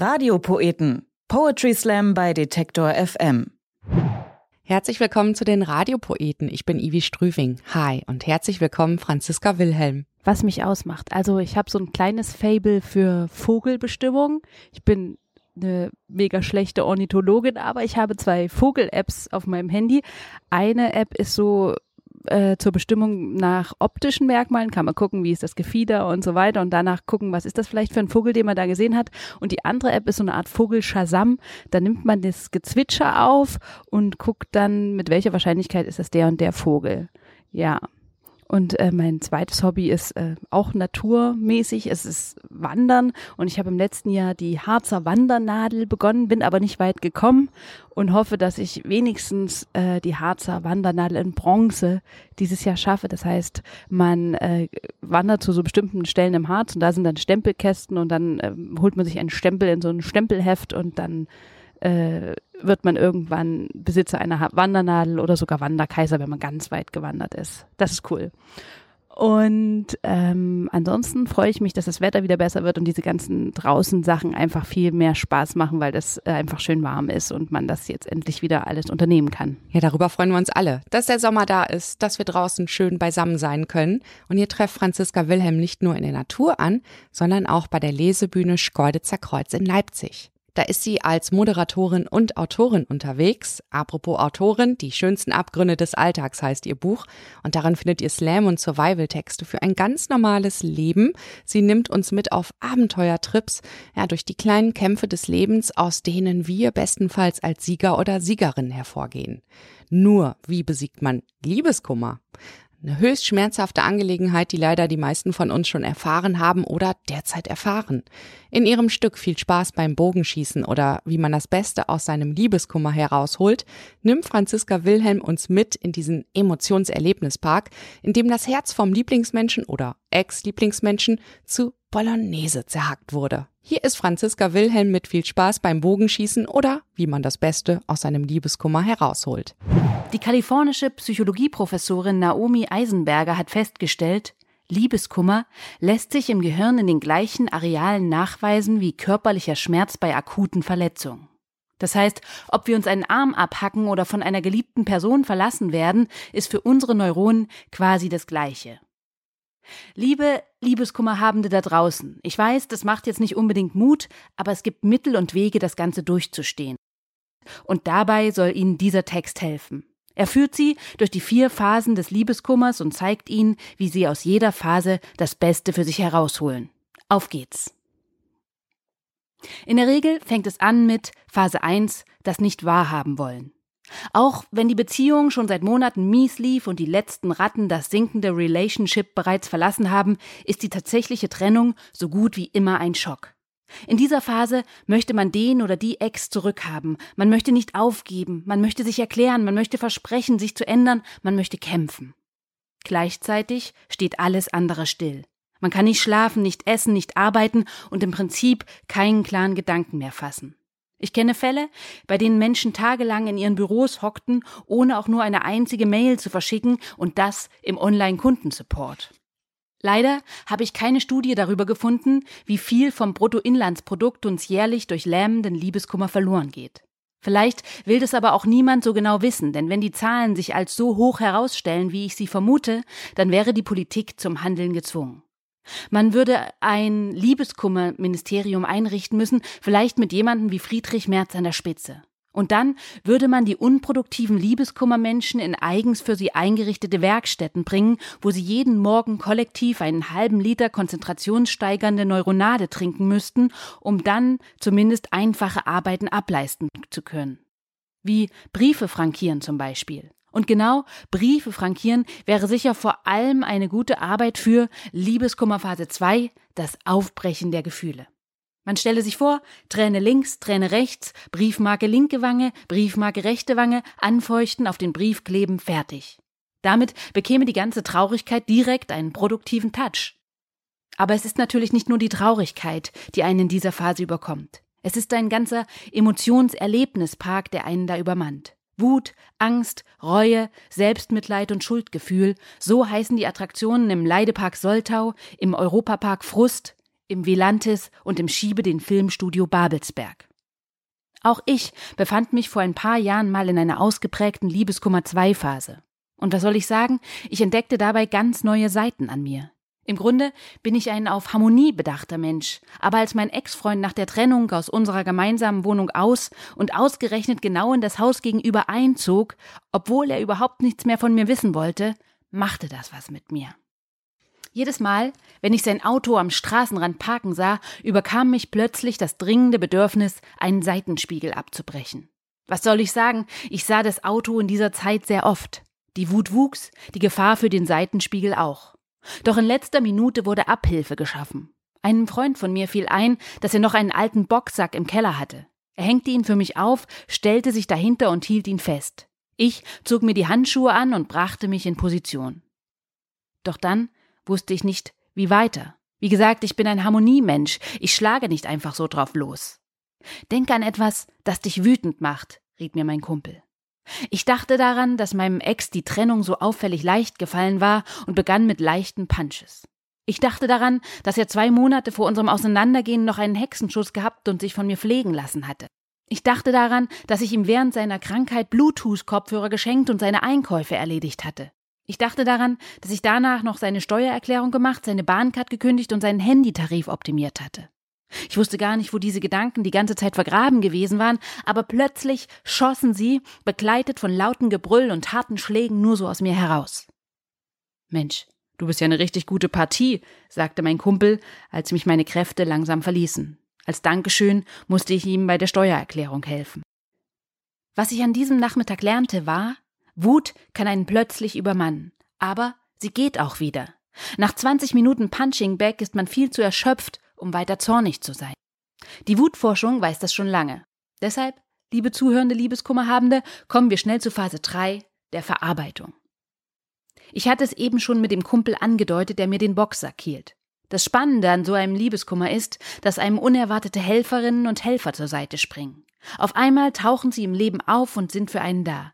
Radiopoeten. Poetry Slam bei Detektor FM. Herzlich willkommen zu den Radiopoeten. Ich bin Ivi Strüving. Hi und herzlich willkommen Franziska Wilhelm. Was mich ausmacht. Also ich habe so ein kleines Fable für Vogelbestimmung. Ich bin eine mega schlechte Ornithologin, aber ich habe zwei Vogel-Apps auf meinem Handy. Eine App ist so äh, zur Bestimmung nach optischen Merkmalen, kann man gucken, wie ist das Gefieder und so weiter und danach gucken, was ist das vielleicht für ein Vogel, den man da gesehen hat. Und die andere App ist so eine Art Vogel Shazam. Da nimmt man das Gezwitscher auf und guckt dann, mit welcher Wahrscheinlichkeit ist das der und der Vogel. Ja. Und äh, mein zweites Hobby ist äh, auch naturmäßig. Es ist Wandern. Und ich habe im letzten Jahr die Harzer Wandernadel begonnen, bin aber nicht weit gekommen und hoffe, dass ich wenigstens äh, die Harzer Wandernadel in Bronze dieses Jahr schaffe. Das heißt, man äh, wandert zu so bestimmten Stellen im Harz und da sind dann Stempelkästen und dann äh, holt man sich einen Stempel in so ein Stempelheft und dann äh, wird man irgendwann Besitzer einer Wandernadel oder sogar Wanderkaiser, wenn man ganz weit gewandert ist. Das ist cool. Und ähm, ansonsten freue ich mich, dass das Wetter wieder besser wird und diese ganzen draußen Sachen einfach viel mehr Spaß machen, weil das äh, einfach schön warm ist und man das jetzt endlich wieder alles unternehmen kann. Ja, darüber freuen wir uns alle, dass der Sommer da ist, dass wir draußen schön beisammen sein können. Und ihr trefft Franziska Wilhelm nicht nur in der Natur an, sondern auch bei der Lesebühne Schkeuditzer Kreuz in Leipzig. Da ist sie als Moderatorin und Autorin unterwegs. Apropos Autorin, die schönsten Abgründe des Alltags heißt ihr Buch. Und darin findet ihr Slam- und Survival-Texte für ein ganz normales Leben. Sie nimmt uns mit auf Abenteuertrips, ja, durch die kleinen Kämpfe des Lebens, aus denen wir bestenfalls als Sieger oder Siegerin hervorgehen. Nur, wie besiegt man Liebeskummer? Eine höchst schmerzhafte Angelegenheit, die leider die meisten von uns schon erfahren haben oder derzeit erfahren. In ihrem Stück viel Spaß beim Bogenschießen oder wie man das Beste aus seinem Liebeskummer herausholt, nimmt Franziska Wilhelm uns mit in diesen Emotionserlebnispark, in dem das Herz vom Lieblingsmenschen oder Ex-Lieblingsmenschen zu Bolognese zerhackt wurde. Hier ist Franziska Wilhelm mit viel Spaß beim Bogenschießen oder wie man das Beste aus seinem Liebeskummer herausholt. Die kalifornische Psychologieprofessorin Naomi Eisenberger hat festgestellt, Liebeskummer lässt sich im Gehirn in den gleichen Arealen nachweisen wie körperlicher Schmerz bei akuten Verletzungen. Das heißt, ob wir uns einen Arm abhacken oder von einer geliebten Person verlassen werden, ist für unsere Neuronen quasi das Gleiche. Liebe Liebeskummerhabende da draußen, ich weiß, das macht jetzt nicht unbedingt Mut, aber es gibt Mittel und Wege, das Ganze durchzustehen. Und dabei soll Ihnen dieser Text helfen. Er führt sie durch die vier Phasen des Liebeskummers und zeigt ihnen, wie sie aus jeder Phase das Beste für sich herausholen. Auf geht's. In der Regel fängt es an mit Phase 1, das nicht wahrhaben wollen. Auch wenn die Beziehung schon seit Monaten mies lief und die letzten Ratten das sinkende Relationship bereits verlassen haben, ist die tatsächliche Trennung so gut wie immer ein Schock. In dieser Phase möchte man den oder die Ex zurückhaben, man möchte nicht aufgeben, man möchte sich erklären, man möchte versprechen, sich zu ändern, man möchte kämpfen. Gleichzeitig steht alles andere still. Man kann nicht schlafen, nicht essen, nicht arbeiten und im Prinzip keinen klaren Gedanken mehr fassen. Ich kenne Fälle, bei denen Menschen tagelang in ihren Büros hockten, ohne auch nur eine einzige Mail zu verschicken und das im Online-Kundensupport. Leider habe ich keine Studie darüber gefunden, wie viel vom Bruttoinlandsprodukt uns jährlich durch lähmenden Liebeskummer verloren geht. Vielleicht will das aber auch niemand so genau wissen, denn wenn die Zahlen sich als so hoch herausstellen, wie ich sie vermute, dann wäre die Politik zum Handeln gezwungen. Man würde ein Liebeskummerministerium einrichten müssen, vielleicht mit jemandem wie Friedrich Merz an der Spitze. Und dann würde man die unproduktiven Liebeskummermenschen in eigens für sie eingerichtete Werkstätten bringen, wo sie jeden Morgen kollektiv einen halben Liter konzentrationssteigernde Neuronade trinken müssten, um dann zumindest einfache Arbeiten ableisten zu können. Wie Briefe frankieren zum Beispiel. Und genau Briefe frankieren wäre sicher vor allem eine gute Arbeit für Liebeskummerphase 2, das Aufbrechen der Gefühle. Man stelle sich vor, Träne links, Träne rechts, Briefmarke linke Wange, Briefmarke rechte Wange, anfeuchten, auf den Brief kleben, fertig. Damit bekäme die ganze Traurigkeit direkt einen produktiven Touch. Aber es ist natürlich nicht nur die Traurigkeit, die einen in dieser Phase überkommt. Es ist ein ganzer Emotionserlebnispark, der einen da übermannt. Wut, Angst, Reue, Selbstmitleid und Schuldgefühl, so heißen die Attraktionen im Leidepark Soltau, im Europapark Frust, im Velantis und im Schiebe den Filmstudio Babelsberg. Auch ich befand mich vor ein paar Jahren mal in einer ausgeprägten Liebeskummer-2-Phase. Und was soll ich sagen? Ich entdeckte dabei ganz neue Seiten an mir. Im Grunde bin ich ein auf Harmonie bedachter Mensch, aber als mein Ex-Freund nach der Trennung aus unserer gemeinsamen Wohnung aus und ausgerechnet genau in das Haus gegenüber einzog, obwohl er überhaupt nichts mehr von mir wissen wollte, machte das was mit mir. Jedes Mal, wenn ich sein Auto am Straßenrand parken sah, überkam mich plötzlich das dringende Bedürfnis, einen Seitenspiegel abzubrechen. Was soll ich sagen? Ich sah das Auto in dieser Zeit sehr oft. Die Wut wuchs, die Gefahr für den Seitenspiegel auch. Doch in letzter Minute wurde Abhilfe geschaffen. Einem Freund von mir fiel ein, dass er noch einen alten Boxsack im Keller hatte. Er hängte ihn für mich auf, stellte sich dahinter und hielt ihn fest. Ich zog mir die Handschuhe an und brachte mich in Position. Doch dann wusste ich nicht, wie weiter. Wie gesagt, ich bin ein Harmoniemensch, ich schlage nicht einfach so drauf los. Denk an etwas, das dich wütend macht, riet mir mein Kumpel. Ich dachte daran, dass meinem Ex die Trennung so auffällig leicht gefallen war und begann mit leichten Punches. Ich dachte daran, dass er zwei Monate vor unserem Auseinandergehen noch einen Hexenschuss gehabt und sich von mir pflegen lassen hatte. Ich dachte daran, dass ich ihm während seiner Krankheit Bluetooth-Kopfhörer geschenkt und seine Einkäufe erledigt hatte. Ich dachte daran, dass ich danach noch seine Steuererklärung gemacht, seine Bahncard gekündigt und seinen Handytarif optimiert hatte. Ich wusste gar nicht, wo diese Gedanken die ganze Zeit vergraben gewesen waren, aber plötzlich schossen sie, begleitet von lauten Gebrüll und harten Schlägen, nur so aus mir heraus. Mensch, du bist ja eine richtig gute Partie, sagte mein Kumpel, als mich meine Kräfte langsam verließen. Als Dankeschön musste ich ihm bei der Steuererklärung helfen. Was ich an diesem Nachmittag lernte, war, Wut kann einen plötzlich übermannen, aber sie geht auch wieder. Nach 20 Minuten Punching Back ist man viel zu erschöpft, um weiter zornig zu sein. Die Wutforschung weiß das schon lange. Deshalb, liebe zuhörende Liebeskummerhabende, kommen wir schnell zu Phase 3, der Verarbeitung. Ich hatte es eben schon mit dem Kumpel angedeutet, der mir den Boxsack hielt. Das Spannende an so einem Liebeskummer ist, dass einem unerwartete Helferinnen und Helfer zur Seite springen. Auf einmal tauchen sie im Leben auf und sind für einen da.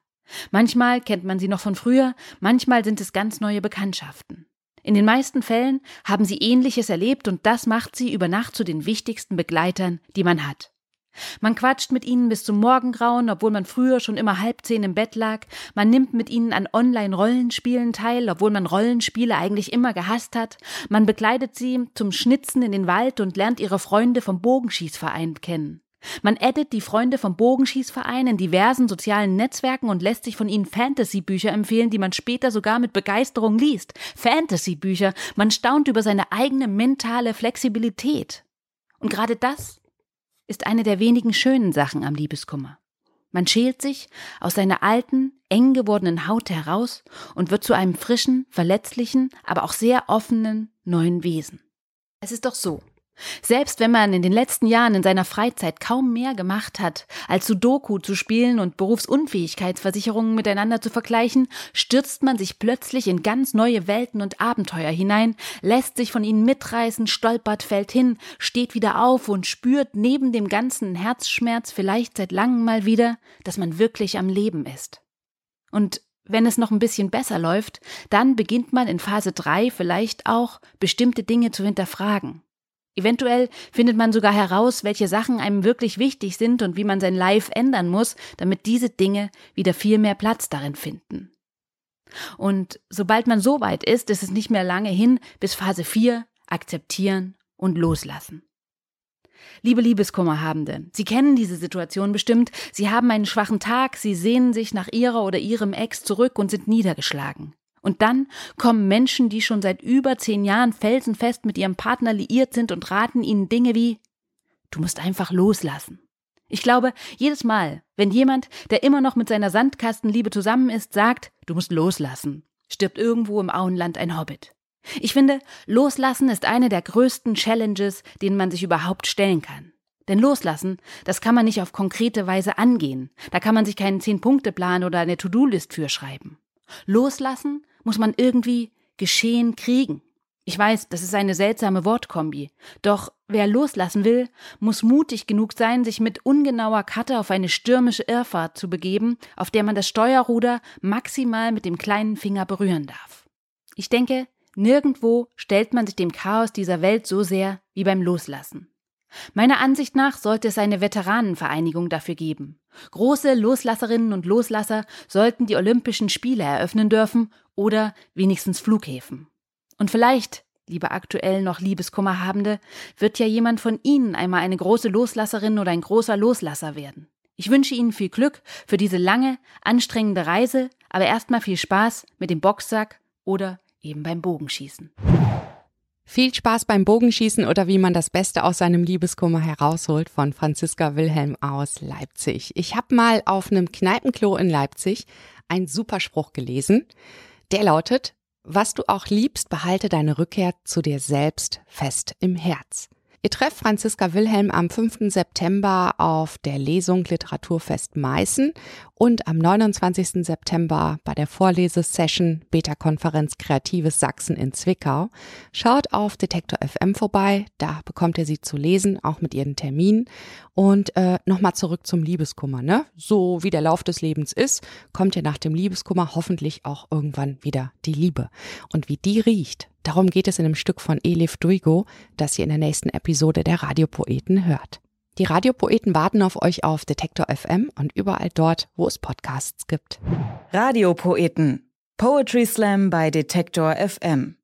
Manchmal kennt man sie noch von früher, manchmal sind es ganz neue Bekanntschaften. In den meisten Fällen haben sie Ähnliches erlebt und das macht sie über Nacht zu den wichtigsten Begleitern, die man hat. Man quatscht mit ihnen bis zum Morgengrauen, obwohl man früher schon immer halb zehn im Bett lag. Man nimmt mit ihnen an Online-Rollenspielen teil, obwohl man Rollenspiele eigentlich immer gehasst hat. Man begleitet sie zum Schnitzen in den Wald und lernt ihre Freunde vom Bogenschießverein kennen. Man addet die Freunde vom Bogenschießverein in diversen sozialen Netzwerken und lässt sich von ihnen Fantasy-Bücher empfehlen, die man später sogar mit Begeisterung liest. Fantasy-Bücher. Man staunt über seine eigene mentale Flexibilität. Und gerade das ist eine der wenigen schönen Sachen am Liebeskummer. Man schält sich aus seiner alten, eng gewordenen Haut heraus und wird zu einem frischen, verletzlichen, aber auch sehr offenen neuen Wesen. Es ist doch so, selbst wenn man in den letzten Jahren in seiner Freizeit kaum mehr gemacht hat, als Sudoku zu spielen und Berufsunfähigkeitsversicherungen miteinander zu vergleichen, stürzt man sich plötzlich in ganz neue Welten und Abenteuer hinein, lässt sich von ihnen mitreißen, stolpert, fällt hin, steht wieder auf und spürt neben dem ganzen Herzschmerz vielleicht seit langem mal wieder, dass man wirklich am Leben ist. Und wenn es noch ein bisschen besser läuft, dann beginnt man in Phase 3 vielleicht auch bestimmte Dinge zu hinterfragen. Eventuell findet man sogar heraus, welche Sachen einem wirklich wichtig sind und wie man sein Life ändern muss, damit diese Dinge wieder viel mehr Platz darin finden. Und sobald man so weit ist, ist es nicht mehr lange hin bis Phase 4, akzeptieren und loslassen. Liebe Liebeskummerhabende, Sie kennen diese Situation bestimmt. Sie haben einen schwachen Tag, Sie sehnen sich nach Ihrer oder Ihrem Ex zurück und sind niedergeschlagen. Und dann kommen Menschen, die schon seit über zehn Jahren felsenfest mit ihrem Partner liiert sind und raten ihnen Dinge wie Du musst einfach loslassen. Ich glaube, jedes Mal, wenn jemand, der immer noch mit seiner Sandkastenliebe zusammen ist, sagt, du musst loslassen, stirbt irgendwo im Auenland ein Hobbit. Ich finde, loslassen ist eine der größten Challenges, denen man sich überhaupt stellen kann. Denn loslassen, das kann man nicht auf konkrete Weise angehen. Da kann man sich keinen Zehn-Punkte-Plan oder eine To-Do-List für schreiben. Loslassen muss man irgendwie geschehen kriegen. Ich weiß, das ist eine seltsame Wortkombi. Doch wer loslassen will, muss mutig genug sein, sich mit ungenauer Karte auf eine stürmische Irrfahrt zu begeben, auf der man das Steuerruder maximal mit dem kleinen Finger berühren darf. Ich denke, Nirgendwo stellt man sich dem Chaos dieser Welt so sehr wie beim Loslassen. Meiner Ansicht nach sollte es eine Veteranenvereinigung dafür geben. Große Loslasserinnen und Loslasser sollten die Olympischen Spiele eröffnen dürfen oder wenigstens Flughäfen. Und vielleicht, liebe aktuell noch Liebeskummerhabende, wird ja jemand von Ihnen einmal eine große Loslasserin oder ein großer Loslasser werden. Ich wünsche Ihnen viel Glück für diese lange, anstrengende Reise, aber erstmal viel Spaß mit dem Boxsack oder eben beim Bogenschießen. Viel Spaß beim Bogenschießen oder wie man das Beste aus seinem Liebeskummer herausholt von Franziska Wilhelm aus Leipzig. Ich habe mal auf einem Kneipenklo in Leipzig einen Superspruch gelesen. Der lautet, was du auch liebst, behalte deine Rückkehr zu dir selbst fest im Herz. Ihr trefft Franziska Wilhelm am 5. September auf der Lesung Literaturfest Meißen und am 29. September bei der Vorlesesession Beta-Konferenz Kreatives Sachsen in Zwickau. Schaut auf Detektor FM vorbei, da bekommt ihr sie zu lesen, auch mit ihren Terminen. Und äh, nochmal zurück zum Liebeskummer, ne? So wie der Lauf des Lebens ist, kommt ihr nach dem Liebeskummer hoffentlich auch irgendwann wieder die Liebe. Und wie die riecht, Darum geht es in einem Stück von Elif Duigo, das ihr in der nächsten Episode der Radiopoeten hört. Die Radiopoeten warten auf euch auf Detektor FM und überall dort, wo es Podcasts gibt. Radiopoeten. Poetry Slam bei Detektor FM.